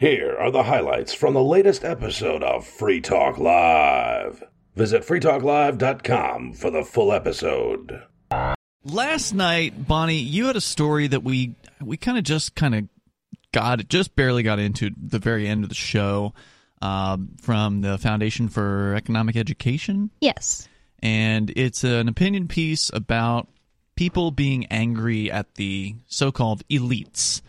Here are the highlights from the latest episode of Free Talk Live. Visit freetalklive.com for the full episode. Last night, Bonnie, you had a story that we we kind of just kind of got just barely got into the very end of the show um, from the Foundation for Economic Education. Yes. And it's an opinion piece about people being angry at the so called elites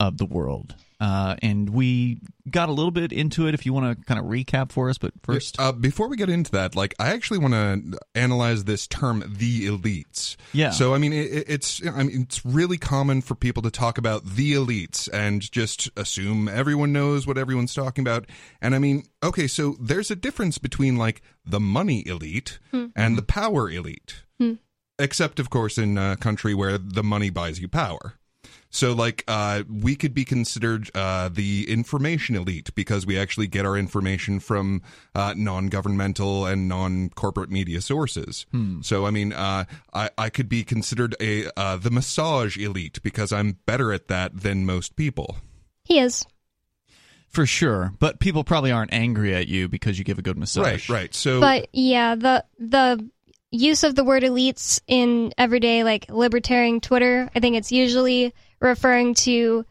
of the world. Uh, and we got a little bit into it if you want to kind of recap for us but first uh, before we get into that like i actually want to analyze this term the elites. Yeah. So i mean it, it's i mean it's really common for people to talk about the elites and just assume everyone knows what everyone's talking about. And i mean okay so there's a difference between like the money elite Hmm. and the power elite. Hmm. except of course in a country where the money buys you power so, like, uh, we could be considered uh, the information elite because we actually get our information from uh, non-governmental and non-corporate media sources. Hmm. So, I mean, uh, I, I could be considered a uh, the massage elite because I'm better at that than most people. He is. for sure but people probably aren't angry at you because you give a good massage Right, right. So, But yeah, the the use of the word elites in everyday like libertarian Twitter, I think it's usually referring to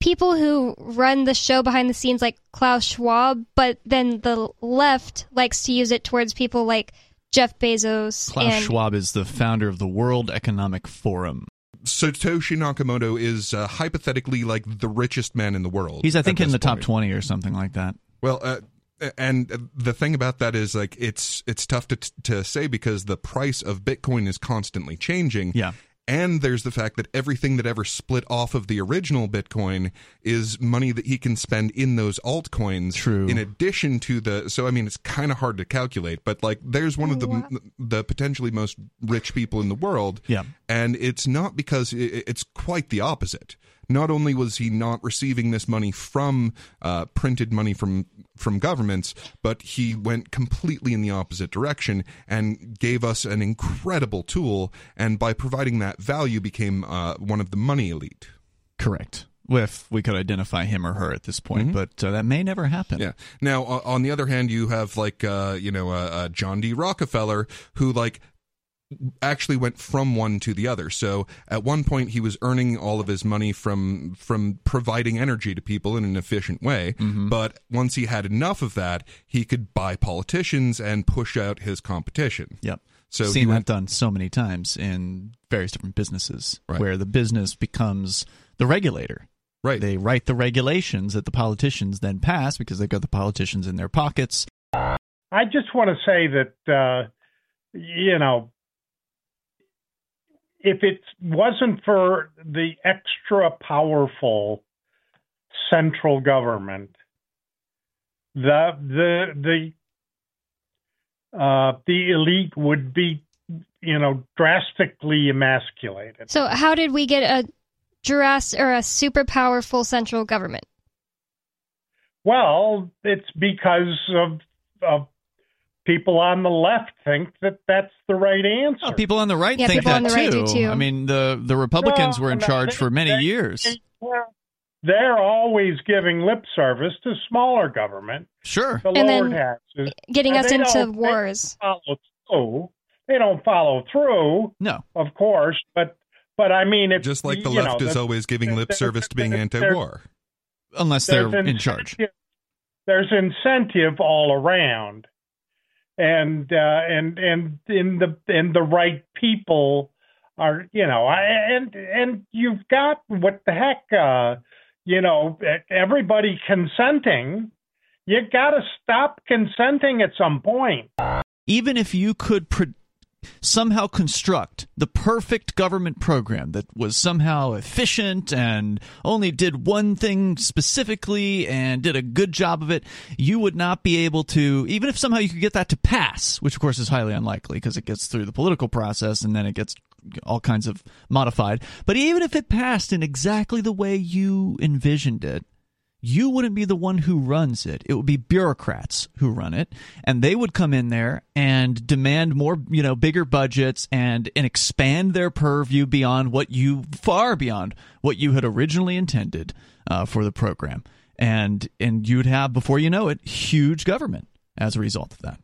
people who run the show behind the scenes like Klaus Schwab, but then the left likes to use it towards people like Jeff Bezos Klaus and Schwab is the founder of the World Economic Forum. Satoshi Nakamoto is uh, hypothetically like the richest man in the world. He's, I think, in this the top 20 or something like that. Well, uh, and the thing about that is like it's it's tough to to say because the price of Bitcoin is constantly changing. Yeah. And there's the fact that everything that ever split off of the original Bitcoin is money that he can spend in those altcoins. True. In addition to the, so I mean, it's kind of hard to calculate, but like, there's one of the the potentially most rich people in the world. Yeah. And it's not because i- i- it's quite the opposite. Not only was he not receiving this money from uh, printed money from from governments, but he went completely in the opposite direction and gave us an incredible tool. And by providing that value, became uh, one of the money elite. Correct. If we could identify him or her at this point, but uh, that may never happen. Yeah. Now, uh, on the other hand, you have like uh, you know uh, uh, John D. Rockefeller, who like actually went from one to the other. So at one point, he was earning all of his money from from providing energy to people in an efficient way. But once he had enough of that, he could buy politicians and push out his competition. Yep. So he seen that went- done so many times in various different businesses Right. where the business becomes the regulator. Right. They write the regulations that the politicians then pass because they've got the politicians in their pockets. I just want to say that uh, you know if it wasn't for the extra powerful central government, the the the uh, the elite would be you know drastically emasculated. So how did we get a Jurassic or a super powerful central government? Well, it's because of of people on the left think that that's the right oh, answer. Oh, people on the right Yeah, think that on the right too. I mean, the the Republicans Well, were in no, charge they- for many they- years. They're- They're always giving lip service to smaller government, Sure. to And lower then taxes. Getting And us into don't- they wars. don't Follow through. They don't follow through, No. of course, but but I mean, it's Just like the left know, is the- always giving lip service to being anti-war. Unless they're in charge. There's incentive all around, and uh, and and in the and the right people are you know I, and and you've got what the heck uh, you know everybody consenting. You got to stop consenting at some point. even if you could pro- somehow construct the perfect government program that was somehow efficient and only did one thing specifically and did a good job of it, you would not be able to, even if somehow you could get that to pass, which of course is highly unlikely because it gets through the political process and then it gets all kinds of modified. But even if it passed in exactly the way you envisioned it, you wouldn't be the one who runs it. It would be bureaucrats who run it, and they would come in there and demand more, you know, bigger budgets and and expand their purview beyond what you far beyond what you had originally intended uh, for the program. and and you'd have before you know it huge government as a result of that.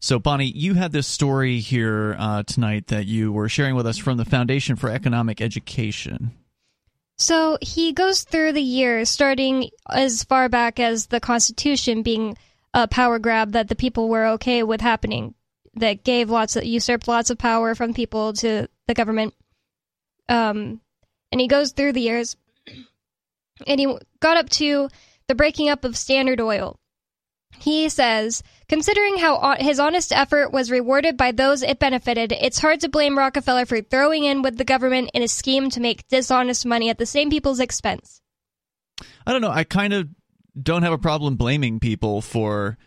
So, Bonnie, you had this story here uh, tonight that you were sharing with us from the Foundation for Economic Education. So he goes through the years, starting as far back as the Constitution being a power grab that the people were okay with happening, that gave lots of usurped lots of power from people to the government. Um, and he goes through the years, and he got up to the breaking up of Standard Oil. He says, considering how his honest effort was rewarded by those it benefited, it's hard to blame Rockefeller for throwing in with the government in a scheme to make dishonest money at the same people's expense. I don't know. I kind of don't have a problem blaming people for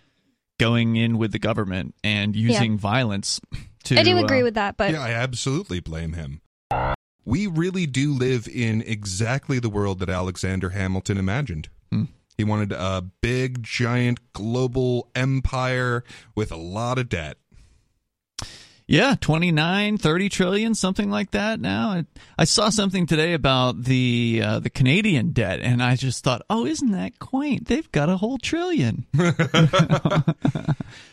going in with the government and using yeah. violence to. I do agree uh, with that, but yeah, I absolutely blame him. We really do live in exactly the world that Alexander Hamilton imagined. He wanted a big, giant, global empire with a lot of debt. Yeah, 29, 30 trillion, something like that now. I, I saw something today about the uh, the Canadian debt and I just thought, "Oh, isn't that quaint? They've got a whole trillion. but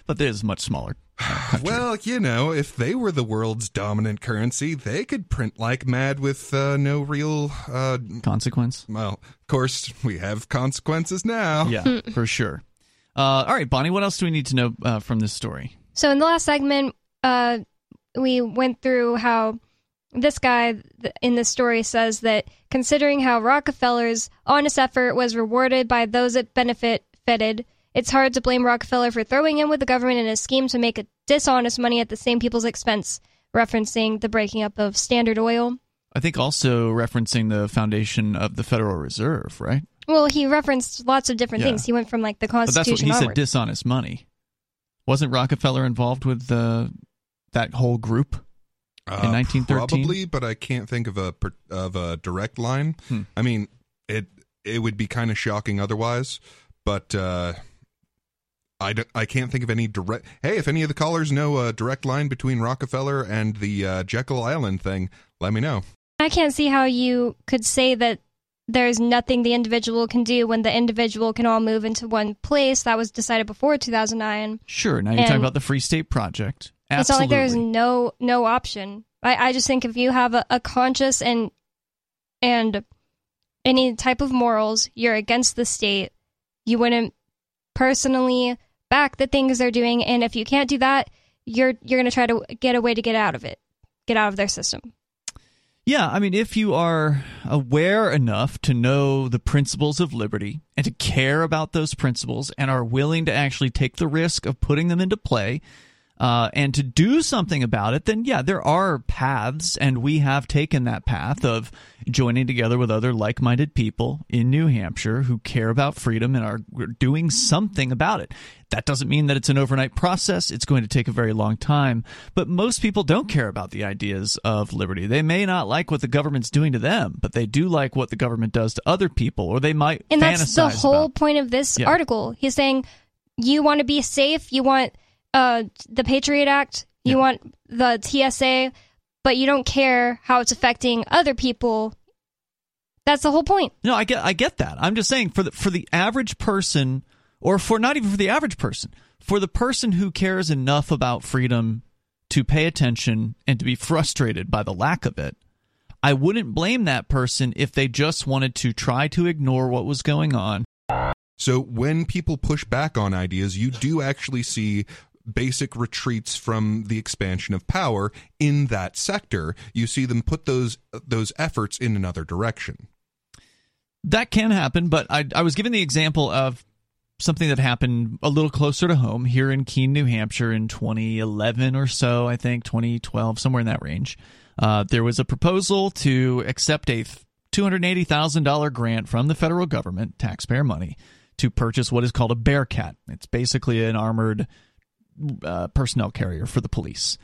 there's much smaller. Uh, well, you know, if they were the world's dominant currency, they could print like mad with uh, no real uh, consequence. Well, of course, we have consequences now. Yeah, for sure. Uh, all right, Bonnie, what else do we need to know uh, from this story? So, in the last segment, uh, we went through how this guy in this story says that considering how Rockefeller's honest effort was rewarded by those it benefited, it's hard to blame Rockefeller for throwing in with the government in a scheme to make a dishonest money at the same people's expense, referencing the breaking up of Standard Oil. I think also referencing the foundation of the Federal Reserve, right? Well, he referenced lots of different yeah. things. He went from like the Constitution. But that's what he onward. said. Dishonest money. Wasn't Rockefeller involved with the that whole group uh, in 1913? Probably, but I can't think of a of a direct line. Hmm. I mean, it it would be kind of shocking otherwise, but uh, I, d- I can't think of any direct. Hey, if any of the callers know a direct line between Rockefeller and the uh, Jekyll Island thing, let me know. I can't see how you could say that there's nothing the individual can do when the individual can all move into one place. That was decided before 2009. Sure. Now you're and talking about the Free State Project. Absolutely. It's not like there's no no option. I, I just think if you have a, a conscious and and any type of morals, you're against the state. You wouldn't personally back the things they're doing, and if you can't do that, you're you're going to try to get a way to get out of it, get out of their system. Yeah, I mean, if you are aware enough to know the principles of liberty and to care about those principles and are willing to actually take the risk of putting them into play, uh, and to do something about it, then yeah, there are paths, and we have taken that path of joining together with other like minded people in New Hampshire who care about freedom and are doing something about it. That doesn't mean that it's an overnight process. It's going to take a very long time. But most people don't care about the ideas of liberty. They may not like what the government's doing to them, but they do like what the government does to other people, or they might. And that's the whole about. point of this yeah. article. He's saying you want to be safe, you want uh, the Patriot Act, you yeah. want the TSA, but you don't care how it's affecting other people. That's the whole point. No, I get I get that. I'm just saying for the for the average person or for not even for the average person, for the person who cares enough about freedom to pay attention and to be frustrated by the lack of it, I wouldn't blame that person if they just wanted to try to ignore what was going on. So when people push back on ideas, you do actually see basic retreats from the expansion of power in that sector. You see them put those those efforts in another direction. That can happen, but I, I was given the example of something that happened a little closer to home here in Keene, New Hampshire in 2011 or so, I think, 2012, somewhere in that range. Uh, there was a proposal to accept a $280,000 grant from the federal government, taxpayer money, to purchase what is called a Bearcat. It's basically an armored uh, personnel carrier for the police.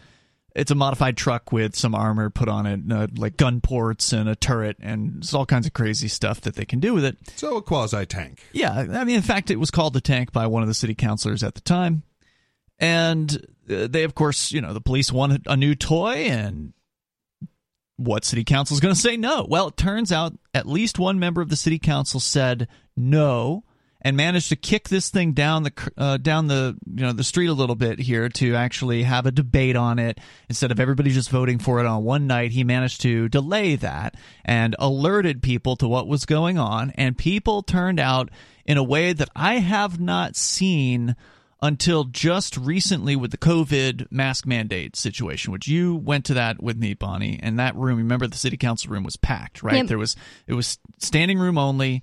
It's a modified truck with some armor put on it, uh, like gun ports and a turret, and it's all kinds of crazy stuff that they can do with it. So a quasi tank. Yeah, I mean, in fact, it was called the tank by one of the city councilors at the time, and uh, they, of course, you know, the police wanted a new toy, and what city council is going to say no? Well, it turns out at least one member of the city council said no and managed to kick this thing down the uh, down the you know the street a little bit here to actually have a debate on it instead of everybody just voting for it on one night. He managed to delay that and alerted people to what was going on, and people turned out in a way that I have not seen until just recently with the COVID mask mandate situation, which you went to that with me, Bonnie, and that room. Remember, the city council room was packed, right? Yep. There was it was standing room only.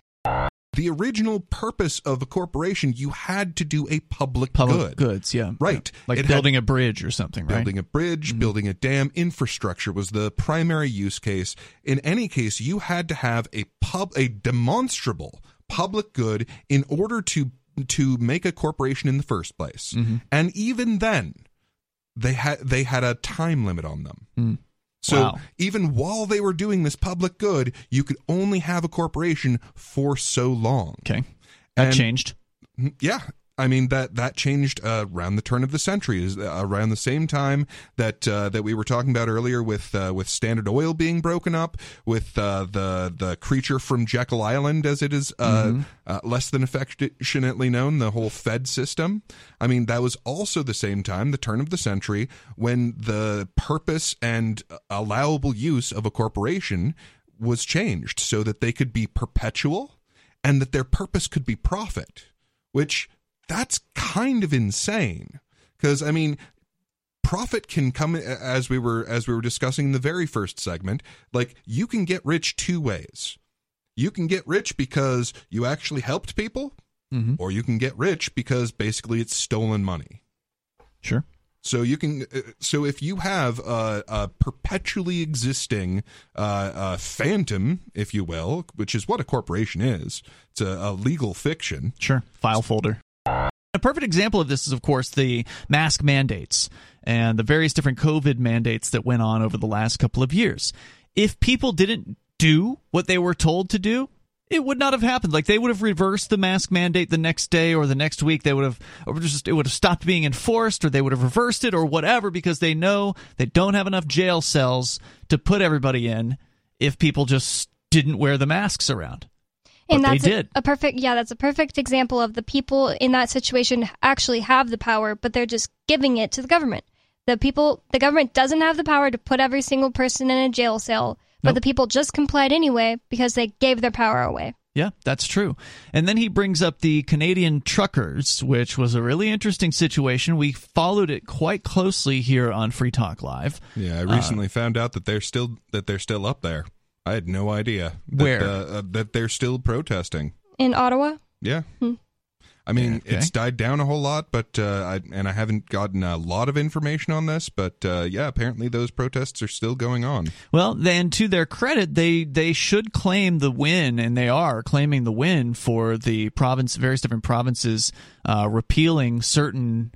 The original purpose of a corporation, you had to do a public, Public good. goods, yeah, Right. Yeah. like It had- building a bridge or something, right? Building a bridge, building a dam, infrastructure was the primary use case. In any case, you had to have a pub a demonstrable public good in order to to make a corporation in the first place. And even then, they had they had a time limit on them. Mm. So Wow. even while they were doing this public good, you could only have a corporation for so long. Okay, that And- changed. Mm, yeah. I mean that that changed uh, around the turn of the century, is uh, around the same time that uh, that we were talking about earlier with uh, with Standard Oil being broken up, with uh, the the creature from Jekyll Island, as it is uh, uh, less than affectionately known, the whole Fed system. I mean that was also the same time, the turn of the century, when the purpose and allowable use of a corporation was changed so that they could be perpetual and that their purpose could be profit, which that's kind of insane. Because I mean, profit can come as we were as we were discussing in the very first segment. Like you can get rich two ways. You can get rich because you actually helped people, Mhm. or you can get rich because basically it's stolen money. Sure. So you can. uh, So if you have a, a perpetually existing uh, uh, phantom, if you will, which is what a corporation is, it's a, a legal fiction. Sure. File folder. A perfect example of this is, of course, the mask mandates and the various different COVID mandates that went on over the last couple of years. If people didn't do what they were told to do, it would not have happened. Like they would have reversed the mask mandate the next day or the next week. They would have, just it would have stopped being enforced, or they would have reversed it, or whatever, because they know they don't have enough jail cells to put everybody in if people just didn't wear the masks around. And But they that's a- did. A, perfect yeah that's a perfect example of the people in that situation actually have the power but they're just giving it to the government the people the government doesn't have the power to put every single person in a jail cell but Nope. the people just complied anyway because they gave their power away Yeah, that's true. And then he brings up the Canadian truckers, which was a really interesting situation. We followed it quite closely here on Free Talk Live. Yeah, I Uh, recently found out that they're still that they're still up there. I had no idea that, Where? uh, uh, that they're still protesting. in ottawa Yeah. Hmm. I mean, Okay. it's died down a whole lot, but uh, I and I haven't gotten a lot of information on this, but uh, yeah, apparently those protests are still going on. Well, then to their credit, they they should claim the win, and they are claiming the win for the province, various different provinces uh, repealing certain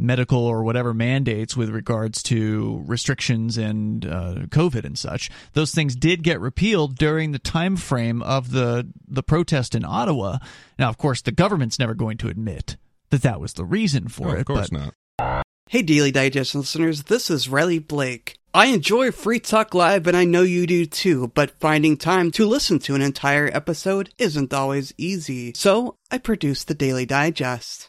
medical or whatever mandates with regards to restrictions and uh, COVID and such. Those things did get repealed during the time frame of the the protest in Ottawa. Now, of course, the government's never going to admit that that was the reason for Oh, it. of course but not. Hey, Daily Digest listeners, this is Riley Blake. I enjoy Free Talk Live, and I know you do too, but finding time to listen to an entire episode isn't always easy. So, I produce the Daily Digest.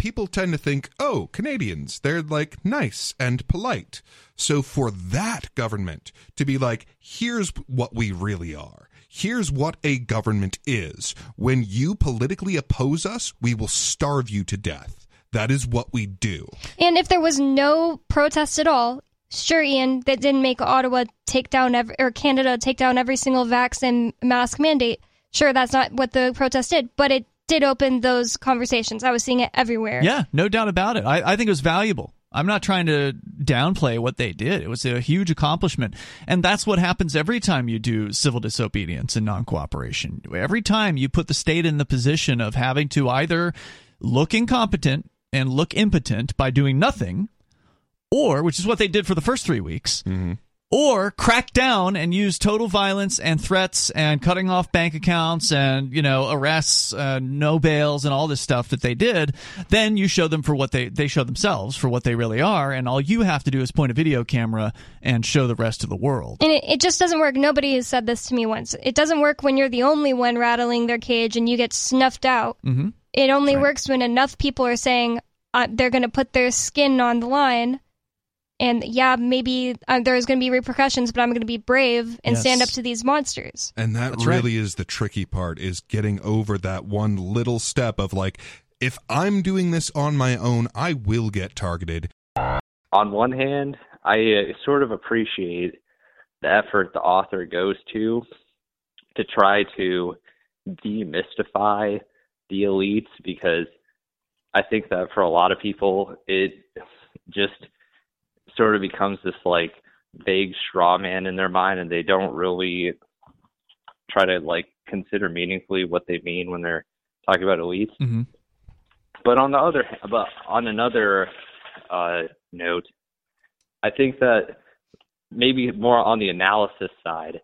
People tend to think, oh, Canadians, they're like nice and polite. So for that government to be like, here's what we really are. Here's what a government is. When you politically oppose us, we will starve you to death. That is what we do. And if there was no protest at all, sure, Ian, that didn't make Ottawa take down or Canada take down every single vaccine mask mandate. Sure, that's not what the protest did, but it did open those conversations. I was seeing it everywhere. Yeah, no doubt about it. I, I think it was valuable. I'm not trying to downplay what they did. It was a huge accomplishment. And that's what happens every time you do civil disobedience and non cooperation. Every time you put the state in the position of having to either look incompetent and look impotent by doing nothing, or, which is what they did for the first three weeks, Mm-hmm. Or crack down and use total violence and threats and cutting off bank accounts and you know arrests uh, no bails and all this stuff that they did then you show them for what they they show themselves for what they really are and all you have to do is point a video camera and show the rest of the world And it, it just doesn't work. Nobody has said this to me once. It doesn't work when you're the only one rattling their cage and you get snuffed out. Mhm. It only Right. works when enough people are saying uh, they're going to put their skin on the line. And yeah, maybe uh, there's going to be repercussions, but I'm going to be brave and stand up to these monsters. And that That's right. really is the tricky part is getting over that one little step of like, if I'm doing this on my own, I will get targeted. on one hand, I uh, sort of appreciate the effort the author goes to to try to demystify the elites because I think that for a lot of people, it just sort of becomes this like vague straw man in their mind and they don't really try to like consider meaningfully what they mean when they're talking about elites. Mhm. But on the other, but on another uh, note, I think that maybe more on the analysis side,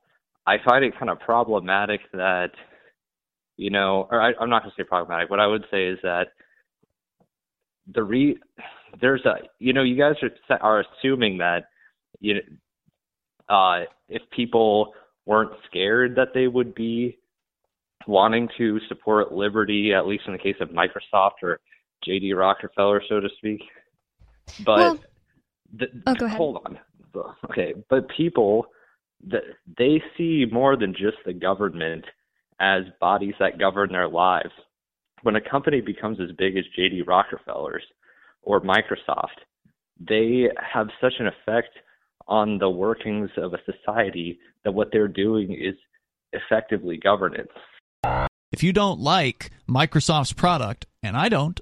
I find it kind of problematic that, you know, or I, I'm not going to say problematic. What I would say is that the re there's a you know you guys are are assuming that you know uh if people weren't scared that they would be wanting to support liberty at least in the case of Microsoft or JD Rockefeller so to speak. But Well- the, Oh, go ahead. hold on. Okay but people that they see more than just the government as bodies that govern their lives. When a company becomes as big as JD Rockefeller's or Microsoft, they have such an effect on the workings of a society that what they're doing is effectively governance. if you don't like microsoft's product and i don't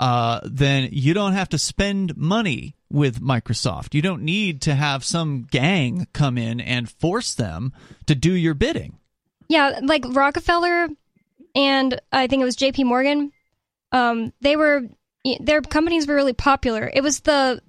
uh, then you don't have to spend money with Microsoft. You don't need to have some gang come in and force them to do your bidding. Yeah, like Rockefeller and I think it was J.P. Morgan. Um, they were their companies were really popular. It was the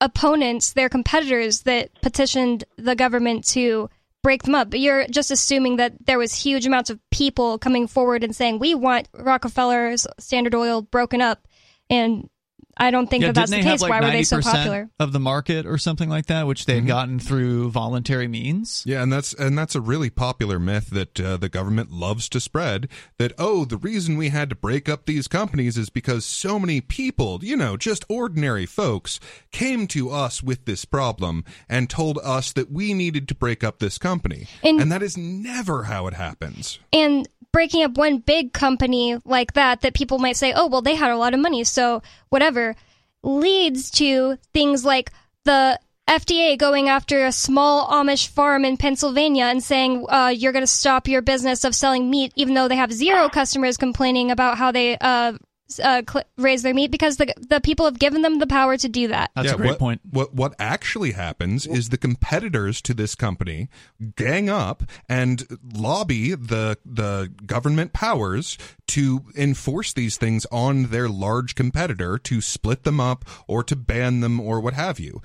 opponents, their competitors, that petitioned the government to break them up. But you're just assuming that there was huge amounts of people coming forward and saying we want Rockefeller's Standard Oil broken up, and I don't think yeah, that that's the case. like Why were they so popular? of the market or something like that, which they had gotten through voluntary means? Yeah, and that's and that's a really popular myth that uh, the government loves to spread. That oh, the reason we had to break up these companies is because so many people, you know, just ordinary folks, came to us with this problem and told us that we needed to break up this company, And- and that is never how it happens. and breaking up one big company like that that people might say oh well they had a lot of money so whatever leads to things like the FDA going after a small Amish farm in Pennsylvania and saying uh, you're going to stop your business of selling meat, even though they have zero customers complaining about how they uh, uh, cl- raise their meat because the the people have given them the power to do that. That's Yeah, a great what, point. What what actually happens is the competitors to this company gang up and lobby the the government powers to enforce these things on their large competitor to split them up or to ban them or what have you.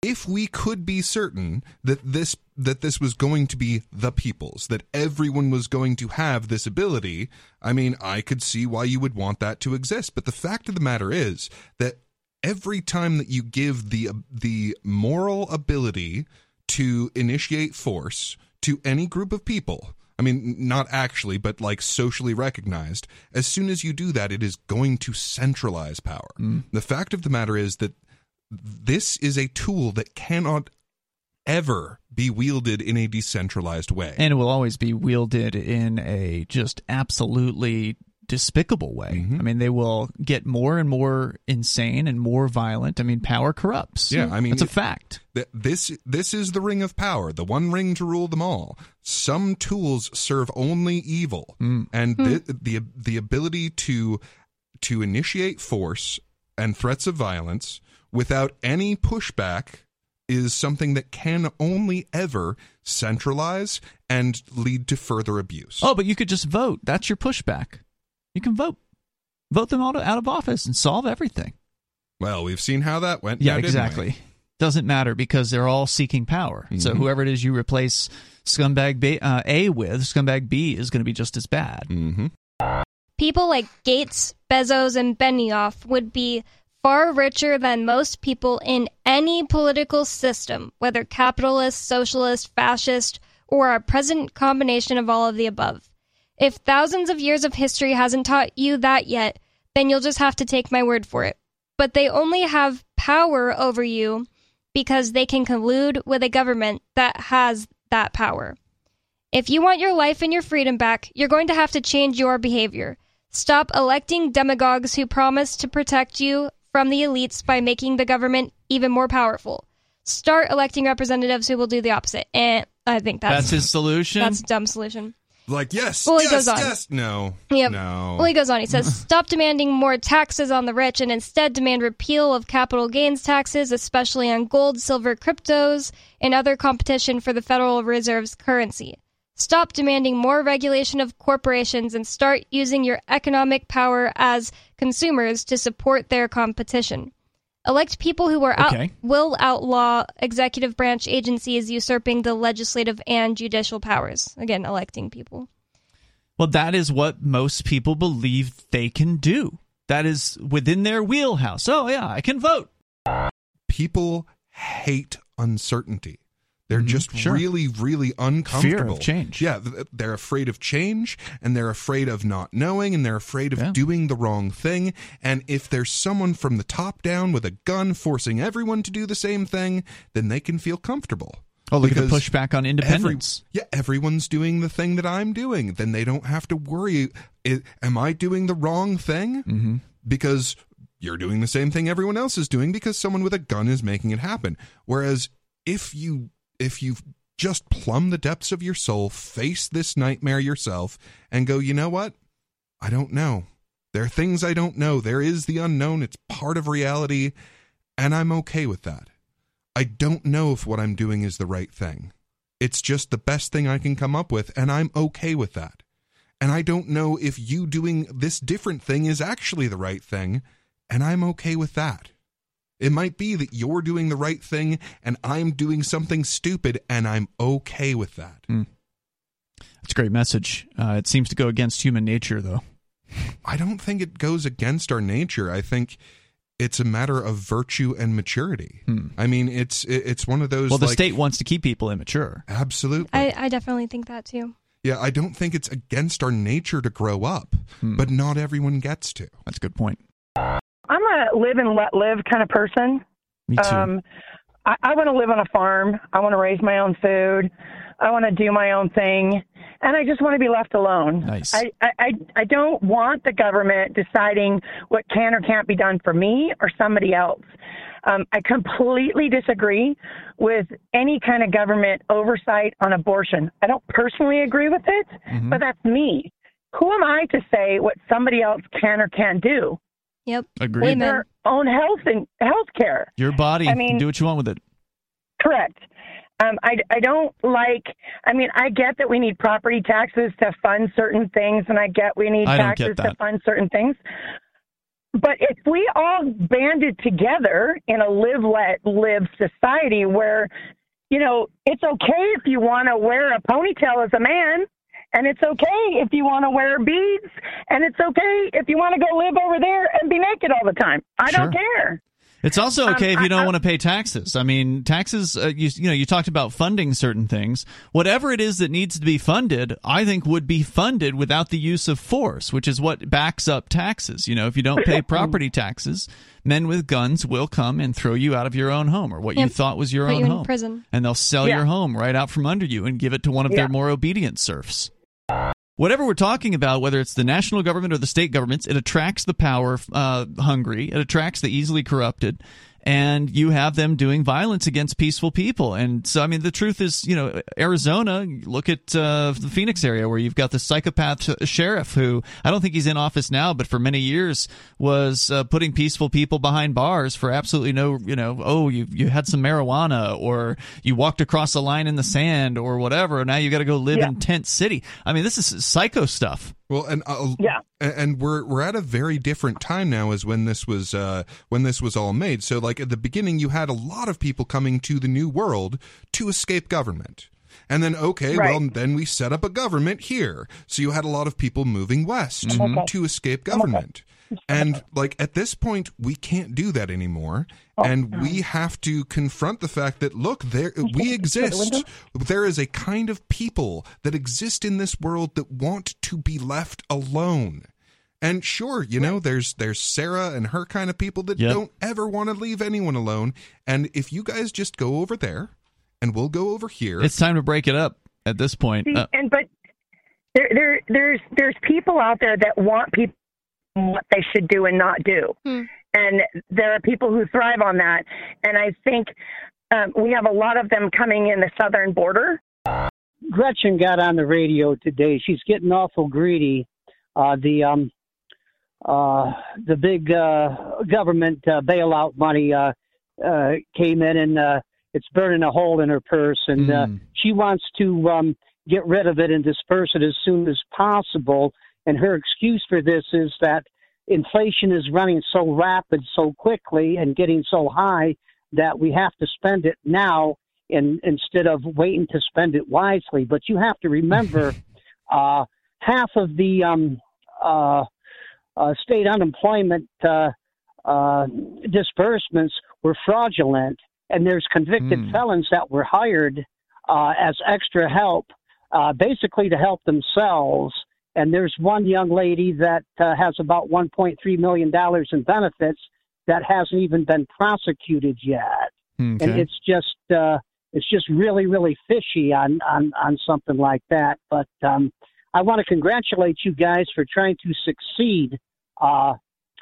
If we could be certain that this that this was going to be the people's, that everyone was going to have this ability, I mean, I could see why you would want that to exist. But the fact of the matter is that every time that you give the the moral ability to initiate force to any group of people I mean, not actually, but like socially recognized. As soon as you do that, it is going to centralize power. Mm. The fact of the matter is that this is a tool that cannot ever be wielded in a decentralized way. And it will always be wielded in a just absolutely despicable way. Mhm. I mean, they will get more and more insane and more violent. I mean, power corrupts. Yeah, I mean, it's a fact. Th- this this is the ring of power, the one ring to rule them all. Some tools serve only evil, and the, the the ability to to initiate force and threats of violence without any pushback is something that can only ever centralize and lead to further abuse. Oh, but you could just vote. That's your pushback. You can vote. Vote them all out of office and solve everything. Well, we've seen how that went. Yeah, now, didn't we? exactly. Doesn't matter because they're all seeking power. So Mhm. whoever it is you replace scumbag B, uh, A with, scumbag B is going to be just as bad. Mm-hmm. People like Gates, Bezos, and Benioff would be far richer than most people in any political system, whether capitalist, socialist, fascist, or a present combination of all of the above. If thousands of years of history hasn't taught you that yet, then you'll just have to take my word for it. But they only have power over you because they can collude with a government that has that power. If you want your life and your freedom back, you're going to have to change your behavior. Stop electing demagogues who promise to protect you from the elites by making the government even more powerful. Start electing representatives who will do the opposite. And I think that's That's his solution. that's a dumb solution. Like yes, Well, he yes, goes on. yes, no, Yep. no. Well, he goes on. He says, "Stop demanding more taxes on the rich, and instead demand repeal of capital gains taxes, especially on gold, silver, cryptos, and other competition for the Federal Reserve's currency. Stop demanding more regulation of corporations and start using your economic power as consumers to support their competition. Elect people who are out- will outlaw executive branch agencies usurping the legislative and judicial powers. Again, electing people." Well, that is what most people believe they can do. That is within their wheelhouse. Oh, yeah, I can vote. People hate uncertainty. They're just Mm-hmm. sure. really, really uncomfortable. Fear change. Yeah, they're afraid of change, and they're afraid of not knowing, and they're afraid of Yeah. doing the wrong thing. And if there's someone from the top down with a gun forcing everyone to do the same thing, then they can feel comfortable. Oh, look at the pushback on Every, independence. yeah, everyone's doing the thing that I'm doing. Then they don't have to worry. Am I doing the wrong thing? mm-hmm. Because you're doing the same thing everyone else is doing because someone with a gun is making it happen. Whereas if you if you just plumb the depths of your soul, face this nightmare yourself, and go, you know what? I don't know. There are things I don't know. There is the unknown. It's part of reality, and I'm okay with that. I don't know if what I'm doing is the right thing. It's just the best thing I can come up with, and I'm okay with that. And I don't know if you doing this different thing is actually the right thing, and I'm okay with that. It might be that you're doing the right thing and I'm doing something stupid, and I'm okay with that. That's a great message. Uh, it seems to go against human nature, though. I don't think it goes against our nature. I think it's a matter of virtue and maturity. I mean, it's it's one of those. Hmm. Well, the like- state wants to keep people immature. absolutely. I, I definitely think that too. yeah, I don't think it's against our nature to grow up, Hmm. but not everyone gets to. That's a good point. I'm a live and let live kind of person. Me too. Um, I, I want to live on a farm. I want to raise my own food. I want to do my own thing, and I just want to be left alone. Nice. I, I, I, don't want the government deciding what can or can't be done for me or somebody else. Um, I completely disagree with any kind of government oversight on abortion. I don't personally agree with it, Mhm. but that's me. Who am I to say what somebody else can or can't do? Yep. Agreed. with their own health and health care. Your body. I mean- do what you want with it. Correct. Um, I, I don't like, I mean, I get that we need property taxes to fund certain things, and I get we need I taxes to fund certain things. But if we all banded together in a live, let live society where, you know, it's okay if you want to wear a ponytail as a man, and it's okay if you want to wear beads, and it's okay if you want to go live over there and be naked all the time. I don't care. It's also Um, okay if you I- don't I- want to pay taxes. I mean, taxes. Uh, you you know, you talked about funding certain things. Whatever it is that needs to be funded, I think would be funded without the use of force, which is what backs up taxes. You know, if you don't pay property taxes, men with guns will come and throw you out of your own home or what you thought was your Put own you in home, prison. and they'll sell Yeah. your home right out from under you and give it to one of Yeah. their more obedient serfs. Whatever we're talking about, whether it's the national government or the state governments, it attracts the power uh, hungry. It attracts the easily corrupted, and you have them doing violence against peaceful people. And so, I mean, the truth is, you know, Arizona. Look at uh, the Phoenix area where you've got the psychopath sheriff who I don't think he's in office now, but for many years was uh, putting peaceful people behind bars for absolutely no, you know, oh, you you had some marijuana or you walked across a line in the sand or whatever. Now you got to go live Yeah. in tent city. I mean, this is psycho stuff. Well, and uh, Yeah. And- we're we're at a very different time now as when this was uh, when this was all made. So, like at the beginning, you had a lot of people coming to the new world to escape government. And then, okay, Right. well, then we set up a government here. So you had a lot of people moving west Okay. to escape government. And like at this point, we can't do that anymore, and we have to confront the fact that look, there we exist. There is a kind of people that exist in this world that want to be left alone. And sure, you know, there's there's Sarah and her kind of people that Yep. don't ever want to leave anyone alone. And if you guys just go over there, and we'll go over here. It's time to break it up at this point. See, Uh, and but there, there, there's there's people out there that want people what they should do and not do, Hmm. and there are people who thrive on that. And I think um, we have a lot of them coming in the southern border. Gretchen got on the radio today. She's getting awful greedy. Uh, the um, uh, the big uh, government uh, bailout money uh, uh, came in, and uh, it's burning a hole in her purse. And uh, Mm. she wants to um, get rid of it and disperse it as soon as possible. And her excuse for this is that inflation is running so rapid, so quickly, and getting so high that we have to spend it now in, instead of waiting to spend it wisely. But you have to remember, uh, half of the um, uh, uh, state unemployment uh, uh, disbursements were fraudulent, and there's convicted Hmm. felons that were hired uh, as extra help, uh, basically to help themselves. And there's one young lady that uh, has about 1.3 million dollars in benefits that hasn't even been prosecuted yet and it's just uh, it's just really really fishy on on on something like that. But um, I want to congratulate you guys for trying to succeed. Uh,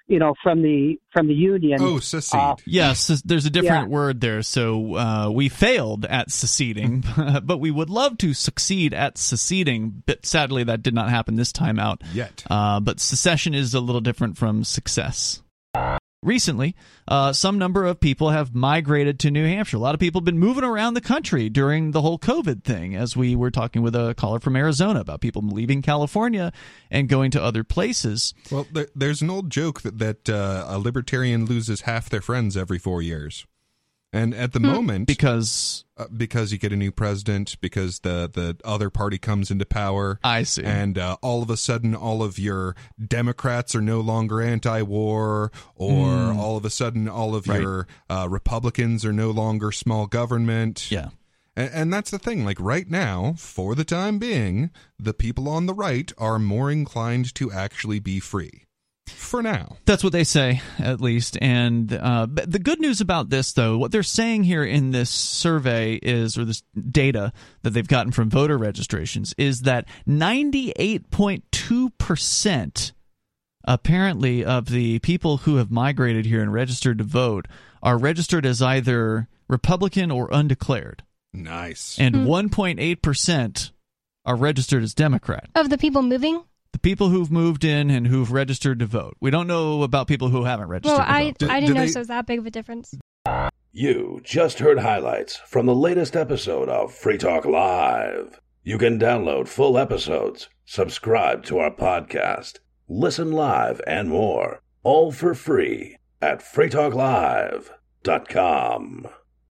you know, from the from the union. oh, secede. Uh, Yes, there's- there's a different word there. So uh, we failed at seceding, but we would love to succeed at seceding. But sadly, that did not happen this time out. Yet. Uh, but secession is a little different from success. Recently, uh, some number of people have migrated to New Hampshire. A lot of people have been moving around the country during the whole COVID thing, as we were talking with a caller from Arizona about people leaving California and going to other places. Well, there, there's an old joke that that uh, a libertarian loses half their friends every four years, and at the moment, Because uh, because you get a new president, because the the other party comes into power, I see. and uh, all of a sudden, all of your Democrats are no longer anti-war, or Mm. all of a sudden, all of Right. your uh, Republicans are no longer small government. yeah. And, and that's the thing. Like right now, for the time being, the people on the right are more inclined to actually be free. For now. That's what they say, at least. And uh, the good news about this, though, what they're saying here in this survey is, or this data that they've gotten from voter registrations, is that 98.2% apparently of the people who have migrated here and registered to vote are registered as either Republican or undeclared. Nice. And 1.8% are registered as Democrat Of the people moving? The people who've moved in and who've registered to vote. We don't know about people who haven't registered Well, to I, vote. Do- I didn't know they- so was that big of a difference. You just heard highlights from the latest episode of Free Talk Live. You can download full episodes, subscribe to our podcast, listen live, and more, all for free at freetalklive.com.